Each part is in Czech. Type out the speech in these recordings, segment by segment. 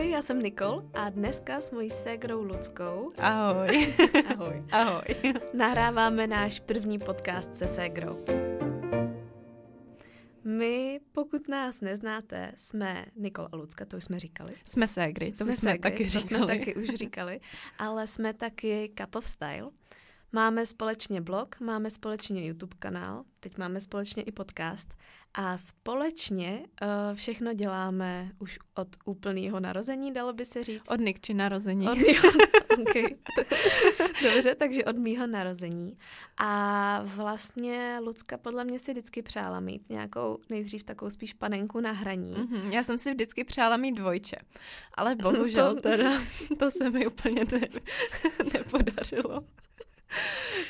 Ahoj, já jsem Nikol a dneska s mojí ségrou Luckou Ahoj. Ahoj. Ahoj. nahráváme náš první podcast se ségrou. My, pokud nás neznáte, jsme Nikol a Lucka, to už jsme říkali. Jsme ségry, to jsme, jsme ségry, taky to říkali. jsme taky už říkali, ale jsme taky Cup of Style. Máme společně blog, máme společně YouTube kanál, teď máme společně i podcast a společně uh, všechno děláme už od úplného narození, dalo by se říct. Od Nikči narození. Od mýho, okay. Dobře, takže od mýho narození. A vlastně Lucka podle mě si vždycky přála mít nějakou, nejdřív takovou spíš panenku na hraní. Mm-hmm. Já jsem si vždycky přála mít dvojče, ale bohužel To- teda to se mi úplně ne, nepodařilo.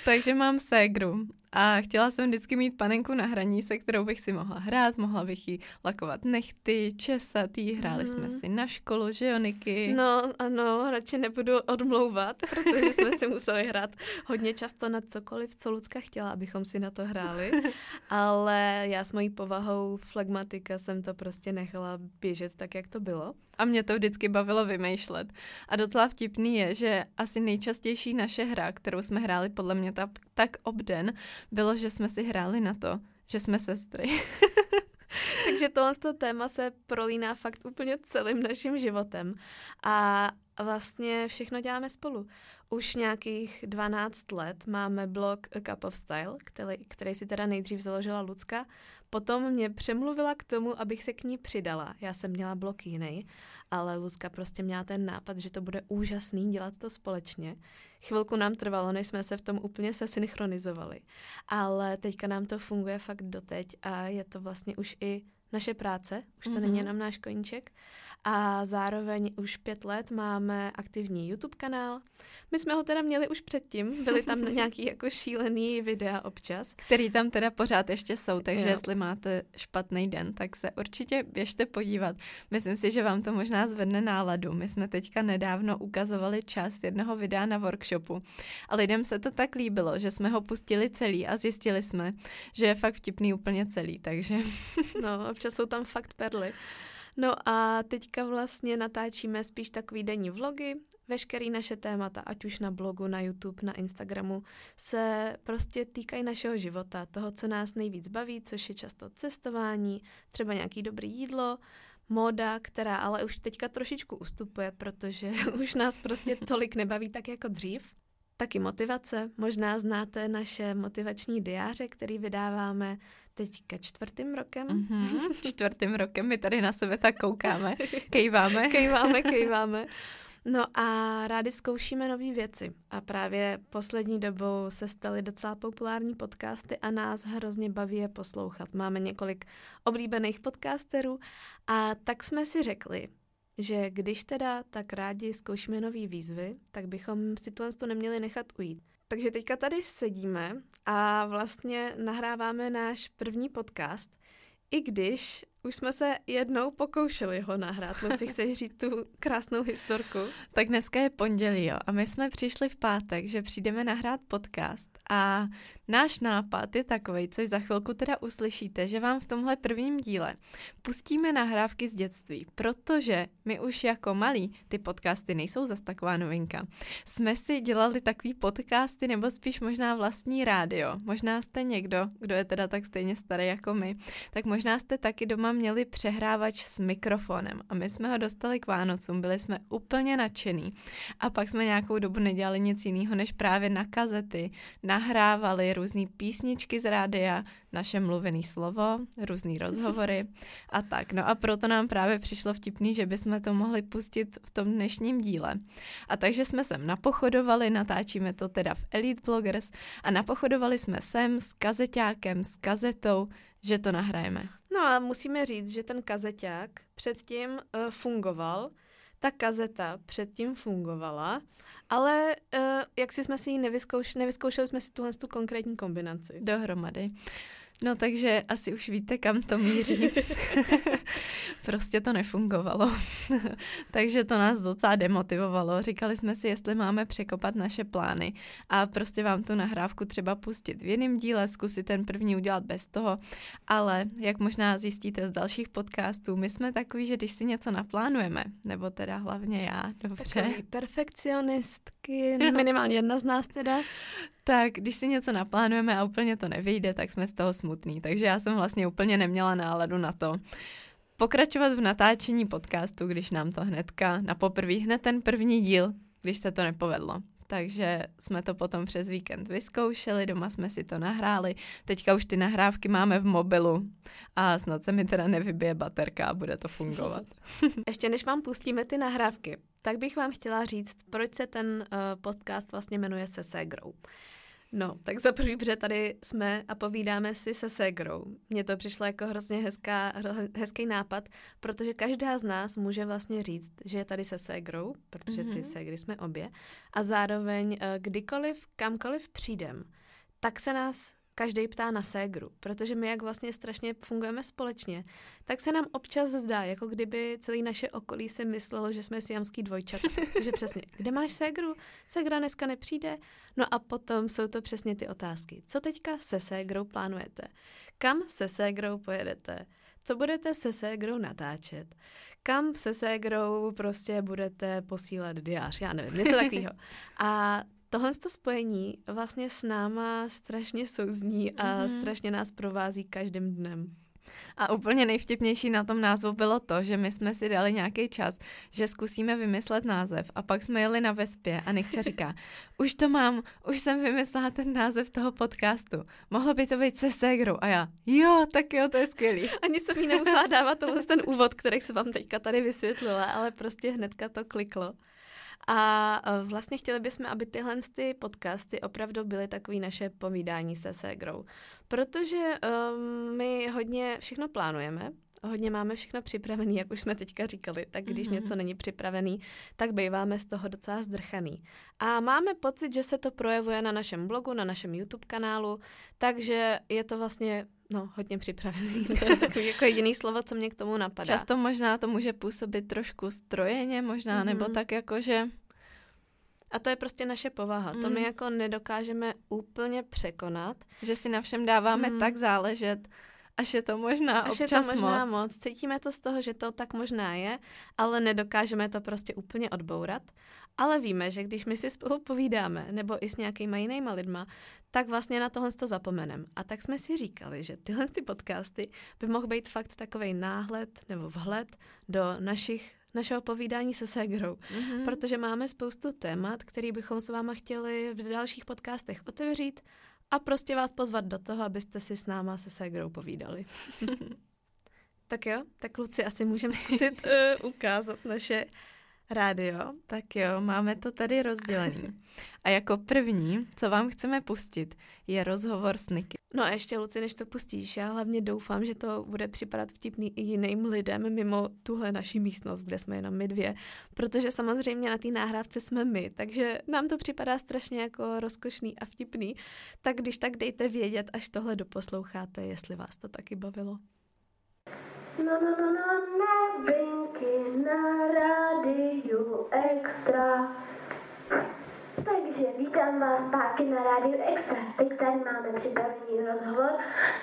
Takže mám ségru a chtěla jsem vždycky mít panenku na hraní, se kterou bych si mohla hrát, mohla bych jí lakovat nechty, česat jí, hráli Mhm. jsme si na školu, že jo, Niky? No ano, radši nebudu odmlouvat, protože jsme si museli hrát hodně často na cokoliv, co Lucka chtěla, abychom si na to hráli. Ale já s mojí povahou flegmatika jsem to prostě nechala běžet tak, jak to bylo. A mě to vždycky bavilo vymýšlet. A docela vtipný je, že asi nejčastější naše hra, kterou jsme hráli podle mě tak, tak obden, bylo, že jsme si hráli na to, že jsme sestry. Takže tohle to téma se prolíná fakt úplně celým naším životem. A vlastně všechno děláme spolu. Už nějakých 12 let máme blog A Cup of Style, který, který si teda nejdřív založila Lucka. Potom mě přemluvila k tomu, abych se k ní přidala. Já jsem měla blog jiný, ale Lucka prostě měla ten nápad, že to bude úžasný dělat to společně. Chvilku nám trvalo, než jsme se v tom úplně sesynchronizovali. Ale teďka nám to funguje fakt doteď a je to vlastně už i naše práce, už to mm-hmm. není Mhm. jenom náš koníček. A zároveň už pět let máme aktivní YouTube kanál. My jsme ho teda měli už předtím, byly tam nějaký jako šílený videa občas. Který tam teda pořád ještě jsou, takže Jo. jestli máte špatný den, tak se určitě běžte podívat. Myslím si, že vám to možná zvedne náladu. My jsme teďka nedávno ukazovali část jednoho videa na workshopu a lidem se to tak líbilo, že jsme ho pustili celý a zjistili jsme, že je fakt vtipný úplně celý, takže No, občas jsou tam fakt perly. No a teďka vlastně natáčíme spíš takový denní vlogy, veškerý naše témata, ať už na blogu, na YouTube, na Instagramu, se prostě týkají našeho života, toho, co nás nejvíc baví, což je často cestování, třeba nějaký dobrý jídlo, móda, která ale už teďka trošičku ustupuje, protože už nás prostě tolik nebaví tak jako dřív. Taky motivace. Možná znáte naše motivační diáře, který vydáváme teďka čtvrtým rokem. mm-hmm. čtvrtým rokem my tady na sebe tak koukáme, kejváme. Kejváme, kejváme. No a rádi zkoušíme nové věci. A právě poslední dobou se staly docela populární podcasty a nás hrozně baví je poslouchat. Máme několik oblíbených podcasterů a tak jsme si řekli, že když teda tak rádi zkoušíme nové výzvy, tak bychom si tohle to neměli nechat ujít. Takže teďka tady sedíme a vlastně nahráváme náš první podcast, i když už jsme se jednou pokoušeli ho nahrát. Luci, chceš říct tu krásnou historku? Tak dneska je pondělí, jo, a my jsme přišli v pátek, že přijdeme nahrát podcast a náš nápad je takový, což za chvilku teda uslyšíte, že vám v tomhle prvním díle pustíme nahrávky z dětství, protože my už jako malí, ty podcasty nejsou zas taková novinka, jsme si dělali takový podcasty nebo spíš možná vlastní rádio. Možná jste někdo, kdo je teda tak stejně starý jako my, tak možná jste taky doma měli přehrávač s mikrofonem a my jsme ho dostali k Vánocům, byli jsme úplně nadšený a pak jsme nějakou dobu nedělali nic jiného, než právě na kazety nahrávali různé písničky z rádia, naše mluvené slovo, různé rozhovory a tak. No a proto nám právě přišlo vtipný, že bychom to mohli pustit v tom dnešním díle. A takže jsme sem napochodovali, natáčíme to teda v Elite Bloggers a napochodovali jsme sem s kazeťákem, s kazetou, že to nahrajeme. No a musíme říct, že ten kazeťák předtím uh, fungoval, ta kazeta předtím fungovala, ale uh, jak si jsme si ji nevyzkouš, nevyzkoušeli jsme si tuhle tu konkrétní kombinaci. Dohromady. No takže asi už víte, kam to míří. prostě to nefungovalo. Takže to nás docela demotivovalo. Říkali jsme si, jestli máme překopat naše plány a prostě vám tu nahrávku třeba pustit v jiném díle, zkusit ten první udělat bez toho. Ale jak možná zjistíte z dalších podcastů, my jsme takový, že když si něco naplánujeme, nebo teda hlavně já, dobře. Takový perfekcionistky, minimálně jedna z nás teda. Tak když si něco naplánujeme a úplně to nevyjde, tak jsme z toho smutní. Takže já jsem vlastně úplně neměla náladu na to pokračovat v natáčení podcastu, když nám to hnedka na poprvé, hned ten první díl, když se to nepovedlo. Takže jsme to potom přes víkend vyzkoušeli, doma jsme si to nahráli. Teďka už ty nahrávky máme v mobilu a snad se mi teda nevybije baterka a bude to fungovat. Ještě než vám pustíme ty nahrávky, tak bych vám chtěla říct, proč se ten uh, podcast vlastně jmenuje Se Segrou. No, tak za prvý, protože tady jsme a povídáme si se ségrou. Mně to přišlo jako hrozně hezká, hezký nápad, protože každá z nás může vlastně říct, že je tady se ségrou, protože ty mm-hmm. ségry jsme obě, a zároveň eh, kdykoliv, kamkoliv přijdem, tak se nás každý ptá na ségru, protože my jak vlastně strašně fungujeme společně, tak se nám občas zdá, jako kdyby celý naše okolí si myslelo, že jsme siamský dvojčat. Takže přesně, kde máš ségru? Ségra dneska nepřijde? No a potom jsou to přesně ty otázky. Co teďka se ségrou plánujete? Kam se ségrou pojedete? Co budete se ségrou natáčet? Kam se ségrou prostě budete posílat diář? Já nevím, něco takového. A tohle to spojení vlastně s náma strašně souzní a mm-hmm. strašně nás provází každým dnem. A úplně nejvtipnější na tom názvu bylo to, že my jsme si dali nějaký čas, že zkusíme vymyslet název a pak jsme jeli na Vespě a Nikča říká, už to mám, už jsem vymyslela ten název toho podcastu. Mohlo by to být se Segrou. A já, jo, tak jo, to je skvělý. Ani jsem jí nemusela dávat tohle ten úvod, který se vám teďka tady vysvětlila, ale prostě hnedka to kliklo. A e, vlastně chtěli bychom, aby tyhle ty podcasty opravdu byly takový naše povídání se ségrou. Protože um, my hodně všechno plánujeme, hodně máme všechno připravené, jak už jsme teďka říkali, tak když mm-hmm. něco není připravený, tak býváme z toho docela zdrchaný. A máme pocit, že se to projevuje na našem blogu, na našem YouTube kanálu, takže je to vlastně No, hodně připravený. To je takový jako jediný slovo, co mě k tomu napadá. Často možná to může působit trošku strojeně možná, mm-hmm. nebo tak jako, že... A to je prostě naše povaha. Mm. To my mhm. jako nedokážeme úplně překonat. Že si na všem dáváme mm. tak záležet, až je to možná až občas je to možná moc. moc. Cítíme to z toho, že to tak možná je, ale nedokážeme to prostě úplně odbourat. Ale víme, že když my si spolu povídáme, nebo i s nějakýma jinýma lidma, tak vlastně na tohle to zapomenem. A tak jsme si říkali, že tyhle ty podcasty by mohl být fakt takový náhled nebo vhled do našich našeho povídání se Segrou, mm-hmm. protože máme spoustu témat, který bychom s váma chtěli v dalších podcastech otevřít a prostě vás pozvat do toho, abyste si s náma se Segrou povídali. tak jo, tak Luci, asi můžeme zkusit uh, ukázat naše rádio. Tak jo, máme to tady rozdělený. A jako první, co vám chceme pustit, je rozhovor s Niky. No a ještě, Luci, než to pustíš, já hlavně doufám, že to bude připadat vtipný i jiným lidem mimo tuhle naši místnost, kde jsme jenom my dvě, protože samozřejmě na té náhrávce jsme my, takže nám to připadá strašně jako rozkošný a vtipný, tak když tak dejte vědět, až tohle doposloucháte, jestli vás to taky bavilo. No, no, no, no, novinky na rádiu Extra. Takže vítám vás zpátky na rádiu Extra. Teď tady máme připravený rozhovor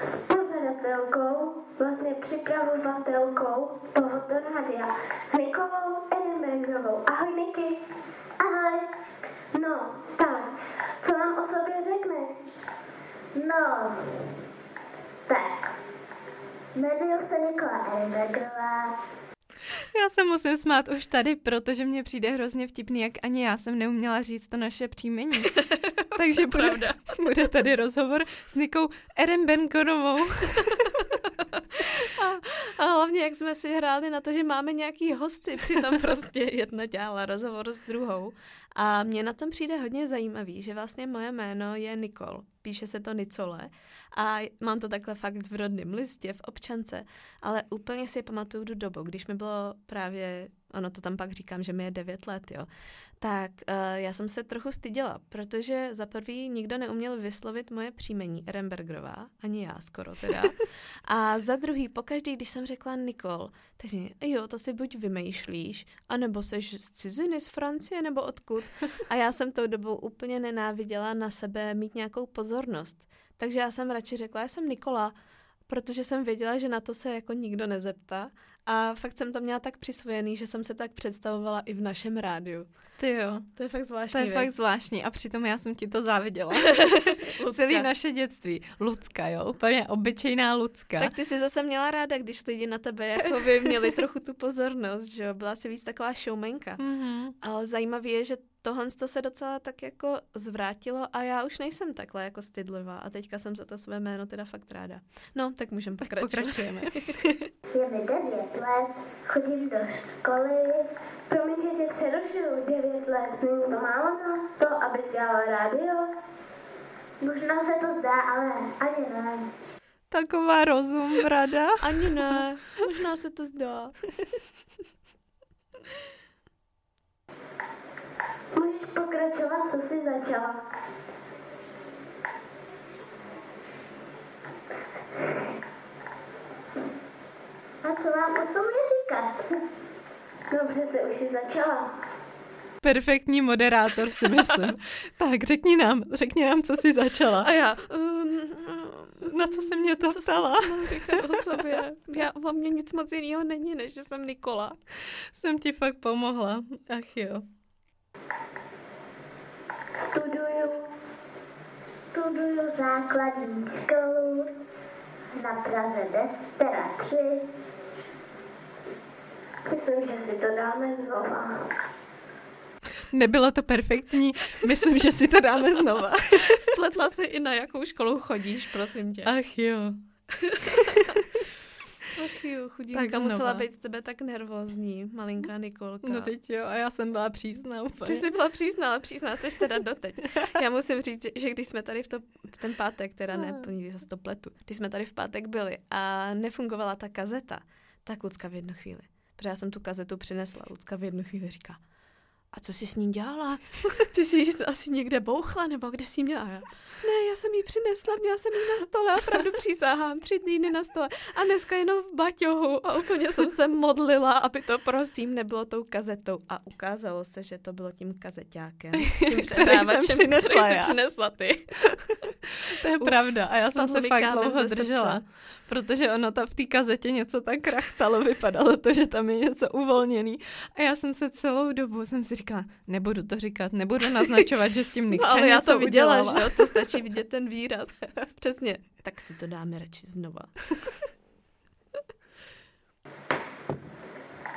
s pořadatelkou, vlastně připravovatelkou tohoto rádia, Nikolou Edinburghovou. Ahoj Niky. Ahoj. No, tak, co nám o sobě řekne? No, tak, Jmenuji se Nikola Edinburghová. Já se musím smát už tady, protože mně přijde hrozně vtipný, jak ani já jsem neuměla říct to naše příjmení. Takže bude, bude tady rozhovor s Nikou Erenbenkonovou. a, hlavně, jak jsme si hráli na to, že máme nějaký hosty, přitom prostě jedna dělala rozhovor s druhou. A mně na tom přijde hodně zajímavý, že vlastně moje jméno je Nikol. Píše se to Nicole a mám to takhle fakt v rodném listě, v občance, ale úplně si pamatuju tu dobu, když mi bylo právě ono to tam pak říkám, že mi je 9 let, jo, tak uh, já jsem se trochu styděla, protože za prvý nikdo neuměl vyslovit moje příjmení Rembergerová, ani já skoro teda. A za druhý, pokaždý, když jsem řekla Nikol, takže jo, to si buď vymýšlíš, anebo seš z ciziny, z Francie, nebo odkud. A já jsem tou dobou úplně nenáviděla na sebe mít nějakou pozornost. Takže já jsem radši řekla, já jsem Nikola, protože jsem věděla, že na to se jako nikdo nezeptá a fakt jsem to měla tak přisvojený, že jsem se tak představovala i v našem rádiu. Ty jo. To je fakt zvláštní. To je věc. fakt zvláštní a přitom já jsem ti to záviděla. Celý naše dětství. Lucka, jo, úplně obyčejná Lucka. Tak ty jsi zase měla ráda, když lidi na tebe jako by měli trochu tu pozornost, že jo, byla si víc taková showmanka. Mm-hmm. Ale zajímavé je, že tohle to se docela tak jako zvrátilo a já už nejsem takhle jako stydlivá a teďka jsem za to své jméno teda fakt ráda. No, tak můžeme pokračovat. Pokračujeme. Je mi 9 let, chodím do školy. Promiň, že tě přerušuju, 9 let. Není to málo na to, abys dělala rádio? Možná se to zdá, ale ani ne. Taková rozum, rada. Ani ne, možná se to zdá. Můžeš pokračovat, co jsi začala. A co mám o tom je říkat? Dobře, ty už jsi začala. Perfektní moderátor si myslím. tak, řekni nám, řekni nám, co jsi začala. A já, um, Na co se mě to co ptala? říkat o sobě? Já, o mě nic moc jiného není, než že jsem Nikola. Jsem ti fakt pomohla. Ach jo. Studuju, studuju základní školu na Praze 10, teda 3. Myslím, že si to dáme znova. Nebylo to perfektní, myslím, že si to dáme znova. Spletla si i na jakou školu chodíš, prosím tě. Ach jo. Ach jo, chudinka, musela být z tebe tak nervózní, malinká Nikolka. No teď jo, a já jsem byla přísná úplně. Ty jsi byla přísná, ale přísná jsi teda doteď. Já musím říct, že- když jsme tady v to, v ten pátek, teda ne, někdy zase to pletu, když jsme tady v pátek byli a nefungovala ta kazeta, tak Lucka v jednu chvíli, protože já jsem tu kazetu přinesla, Lucka v jednu chvíli říká, a co jsi s ní dělala? Ty jsi ji asi někde bouchla, nebo kde jsi ji měla? Ne, já jsem ji přinesla, měla jsem ji na stole, opravdu přísahám, tři týdny na stole a dneska jenom v baťohu a úplně jsem se modlila, aby to prosím nebylo tou kazetou a ukázalo se, že to bylo tím kazeťákem, tím přehrávačem, jsem přinesla který já. přinesla ty. To je Uf, pravda a já jsem se fakt dlouho srdce. držela, protože ono ta v té kazetě něco tak krachtalo, vypadalo to, že tam je něco uvolněný a já jsem se celou dobu, jsem si říkala, nebudu to říkat, nebudu naznačovat, že s tím Nikča No, ale já to viděla, udělala. že jo, to stačí vidět ten výraz. Přesně. Tak si to dáme radši znova.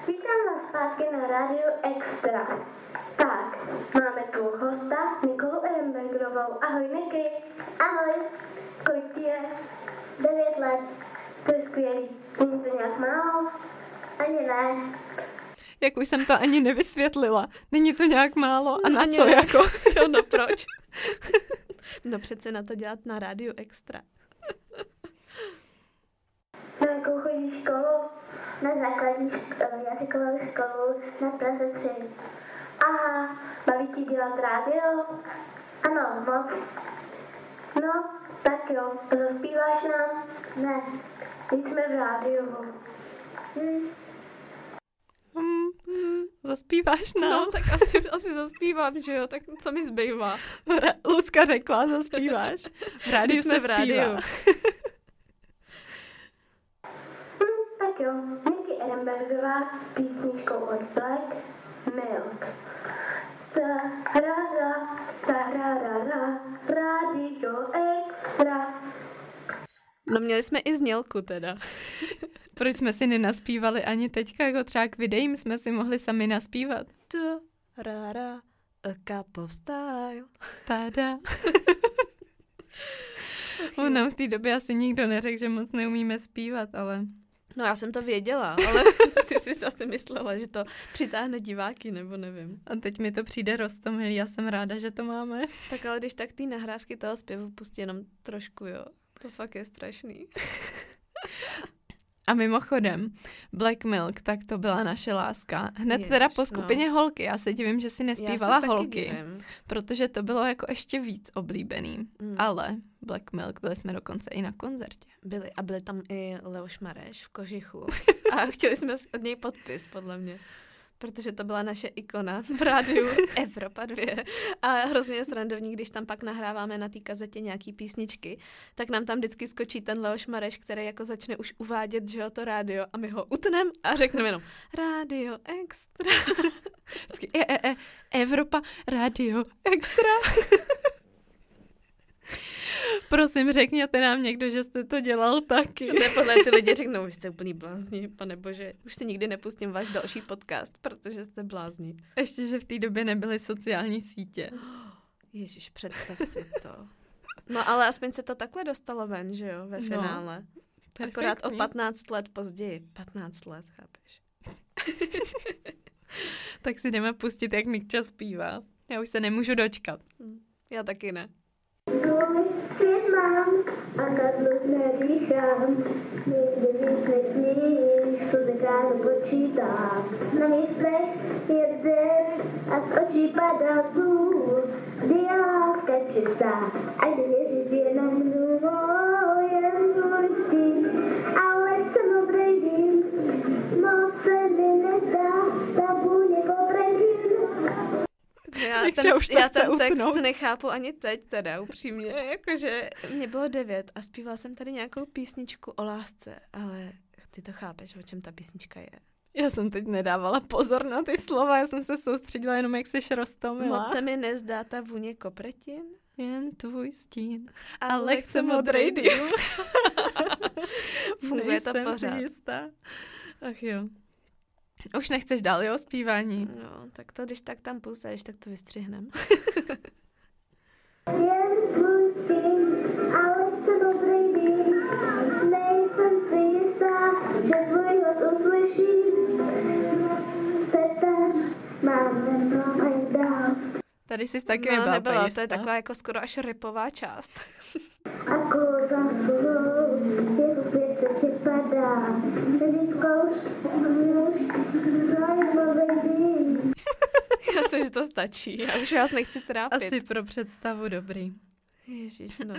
Vítám vás zpátky na rádiu Extra. Tak, máme tu hosta Nikolu Ehrenbergerovou. Ahoj Niky. Ahoj. Kolik ti je? 9 let. To je skvělý. Není to nějak málo? Ani ne. Jak už jsem to ani nevysvětlila. Není to nějak málo? A na Ani co ne. jako? Jo, no proč? no přece na to dělat na rádiu extra. Na jakou chodíš školu? Na základní školu, jazykovou školu na Praze 3. Aha, baví ti dělat rádio? Ano, moc. No, tak jo, zaspíváš nám? Ne, teď jsme v rádiu. Hm. Zaspíváš nám? No, tak asi, asi zaspívám, že jo, tak co mi zbývá? Ra- Lucka řekla, zaspíváš. V rádiu jsme v rádiu. tak jo, Niky Ehrenbergová s písničkou od Black Milk. Ta ra ra, ta ra ra ra, rádio extra. No měli jsme i znělku teda. Proč jsme si nenaspívali ani teďka, jako třeba k videím jsme si mohli sami naspívat. Tu, ra, ra, a cup of style. Tada. Ono v té době asi nikdo neřekl, že moc neumíme zpívat, ale No já jsem to věděla, ale ty jsi asi myslela, že to přitáhne diváky, nebo nevím. a teď mi to přijde rostomilý, já jsem ráda, že to máme. Tak ale když tak ty nahrávky toho zpěvu pustí jenom trošku, jo. To fakt je strašný. A mimochodem, Black Milk, tak to byla naše láska. Hned Ježiš, teda po no. skupině holky. Já se divím, že si nespívala holky, divím. protože to bylo jako ještě víc oblíbený. Mm. Ale Black Milk byli jsme dokonce i na koncertě. Byli, a byli tam i Leoš Mareš v kožichu. A chtěli jsme od něj podpis, podle mě. Protože to byla naše ikona v rádiu Evropa 2. A hrozně je srandovní, když tam pak nahráváme na té kazetě nějaký písničky, tak nám tam vždycky skočí ten Leoš Mareš, který jako začne už uvádět, že jo, to rádio a my ho utnem a řekneme jenom rádio extra. Vždycky, e, e, e, Evropa, Radio, Extra. Prosím, řekněte nám někdo, že jste to dělal taky. Ne, podle ty lidi řeknou, vy jste úplný blázni, pane bože, už si nikdy nepustím váš další podcast, protože jste blázni. Ještě, že v té době nebyly sociální sítě. Ježíš, představ si to. No ale aspoň se to takhle dostalo ven, že jo, ve No, finále. Akorát o Perfektní. 15 let později. 15 let, chápeš? Tak si jdeme pustit, jak Nikča zpívá. Já už se nemůžu dočkat. Hm, Já taky ne. A kadlub nedýchám. Nikdy víc nesmíš, co zekáno počítám. Na myslech je a z očí padá sůl. Diálka čistá a věřit jenom jen můj stín. Ale moc se mi nezdá, ta vůně kobrejím. Já Nikča ten, už já ten text utnout. nechápu ani teď teda, upřímně. Jakože mě bylo devět a zpívala jsem tady nějakou písničku o lásce, ale ty to chápeš, o čem ta písnička je. Já jsem teď nedávala pozor na ty slova, já jsem se soustředila jenom, jak jsi roztomila. Moc se mi nezdá ta vůně kopretin, Jen tvůj stín. ale, Ale chce modrej dým. Funguje to pořád. jistá. Ach jo. Už nechceš dál, jo, zpívání? No, tak to když tak tam pust a když tak to vystřihnem. Tady jsi taky no, nebyla nebyla, to je taková jako skoro až repová část. Se připadá. Já si, že to stačí, já už vás nechci trápit. Asi pro představu dobrý. Ježíš, no.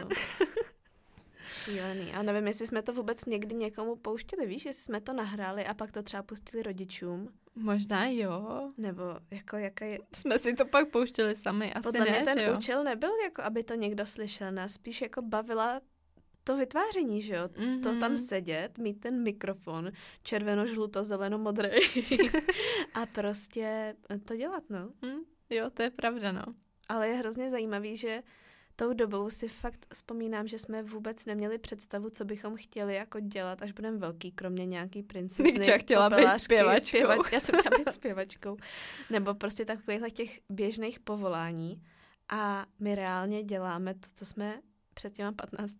Šílený. A nevím, jestli jsme to vůbec někdy někomu pouštěli, víš, jestli jsme to nahráli a pak to třeba pustili rodičům, Možná jo. nebo jako jaký... Jsme si to pak pouštěli sami, asi Podle ne, mě ten jo? účel nebyl jako, aby to někdo slyšel, nás spíš jako bavila to vytváření, že jo? Mm-hmm. To tam sedět, mít ten mikrofon, červeno, žluto, zeleno, modrý a prostě to dělat, no. Hm? Jo, to je pravda, no. Ale je hrozně zajímavý, že tou dobou si fakt vzpomínám, že jsme vůbec neměli představu, co bychom chtěli jako dělat, až budeme velký, kromě nějaký princezny, Nikča chtěla být zpěvačkou. Zpěvač, já jsem chtěla být zpěvačkou. Nebo prostě takovýchhle těch běžných povolání. A my reálně děláme to, co jsme před těma 15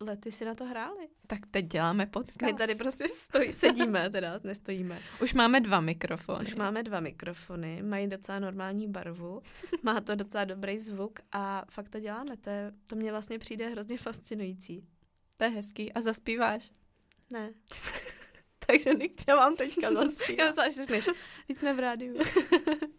lety si na to hráli. Tak teď děláme podcast. My tady prostě stojí, sedíme, teda nestojíme. Už máme dva mikrofony. Už máme dva mikrofony, mají docela normální barvu, má to docela dobrý zvuk a fakt to děláme. To, je, to mě vlastně přijde hrozně fascinující. To je hezký. A zaspíváš? Ne. Takže Nikča vám teďka Já zaspívá. myslím, že řekneš, teď jsme v rádiu.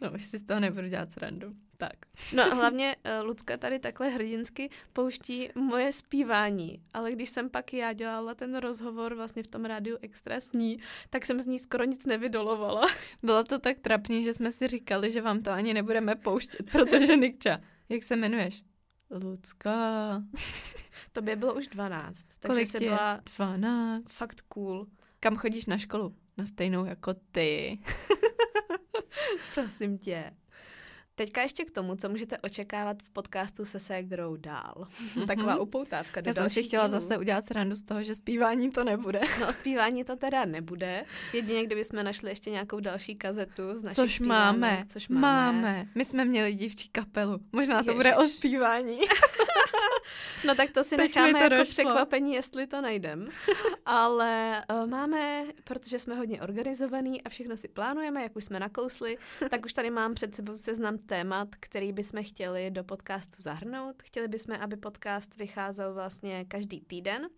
no, si z toho nebudu dělat srandu. Tak. No a hlavně uh, Lucka tady takhle hrdinsky pouští moje zpívání, ale když jsem pak já dělala ten rozhovor vlastně v tom rádiu extra s ní, tak jsem z ní skoro nic nevydolovala. Bylo to tak trapný, že jsme si říkali, že vám to ani nebudeme pouštět, protože Nikča, jak se jmenuješ? Lucka. Tobě bylo už 12, takže Kolik jsi byla 12. fakt cool. Kam chodíš na školu? Na stejnou jako ty. Prosím tě. Teďka ještě k tomu, co můžete očekávat v podcastu se Ségrou dál. Taková upoutávka do Já jsem si chtěla dílů. zase udělat srandu z toho, že zpívání to nebude. No zpívání to teda nebude. Jedině, kdybychom našli ještě nějakou další kazetu z našich Což zpívánek, máme, Což máme. máme. My jsme měli dívčí kapelu. Možná to bude Ježiš. o zpívání. No tak to si Teď necháme to jako došlo. překvapení, jestli to najdem. Ale uh, máme, protože jsme hodně organizovaný a všechno si plánujeme, jak už jsme nakousli, tak už tady mám před sebou seznam témat, který bychom chtěli do podcastu zahrnout. Chtěli bychom, aby podcast vycházel vlastně každý týden.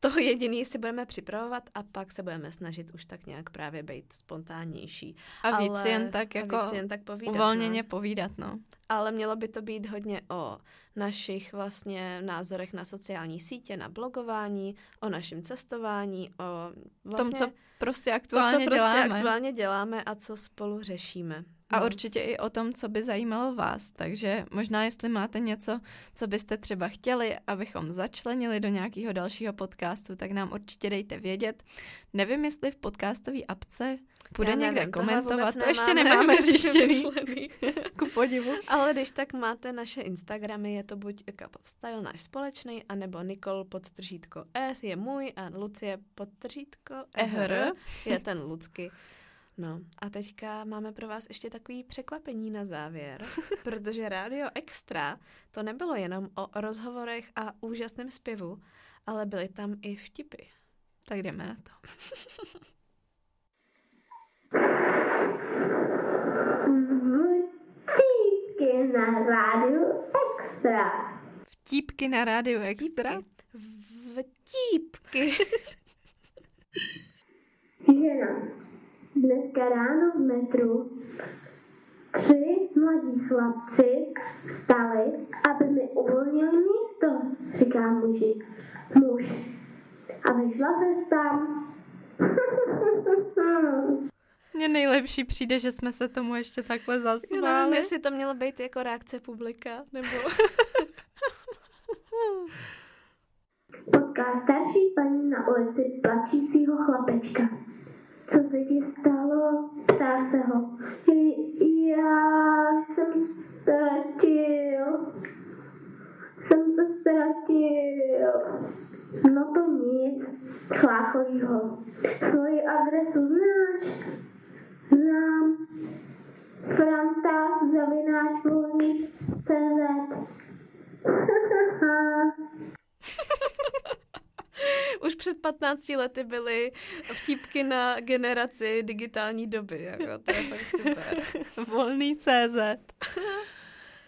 To jediný si budeme připravovat a pak se budeme snažit už tak nějak právě být spontánnější. A víc Ale, jen tak jako jen tak povídat, uvolněně no. povídat, no. Ale mělo by to být hodně o našich vlastně názorech na sociální sítě, na blogování, o našem cestování, o vlastně tom, co prostě aktuálně to, co prostě děláme. aktuálně děláme a co spolu řešíme. A no. určitě i o tom, co by zajímalo vás. Takže možná, jestli máte něco, co byste třeba chtěli, abychom začlenili do nějakého dalšího podcastu, tak nám určitě dejte vědět. Nevím, jestli v podcastové apce bude někde nevím, komentovat, to ještě nemáme zjištěný. Ku podivu. Ale když tak máte naše Instagramy, je to buď Cup of Style, náš společný, anebo Nikol podtržítko S je můj a Lucie podtržítko Ehr je ten Lucky. No a teďka máme pro vás ještě takový překvapení na závěr, protože Radio Extra to nebylo jenom o rozhovorech a úžasném zpěvu, ale byly tam i vtipy. Tak jdeme na to. Vtípky na rádiu Extra. Vtípky na rádiu Extra? Vtípky. Žena. Dneska ráno v metru tři mladí chlapci vstali, aby mi uvolnili místo, říká muži. Muž. A vyšla se tam. Mně nejlepší přijde, že jsme se tomu ještě takhle zasmáli. Já nevím, jestli to mělo být jako reakce publika, nebo... Potká starší paní na ulici plačícího chlapečka. Co se ti stalo? Ptá se ho. Já jsem ztratil. Jsem se ztratil. No to nic, chlácholí ho. Svoji adresu znáš? Znám. Franta zavináč volný CZ. Už před 15 lety byly vtípky na generaci digitální doby. Jako, to je fakt super. Volný CZ.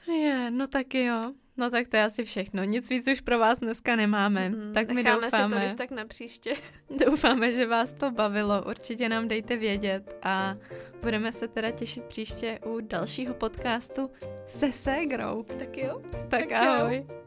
Je, no taky jo. No tak to je asi všechno. Nic víc už pro vás dneska nemáme. Mm, tak my doufáme, si to když tak na příště. Doufáme, že vás to bavilo. Určitě nám dejte vědět a budeme se teda těšit příště u dalšího podcastu se Segrou. Tak jo. Tak, tak ahoj. Čau.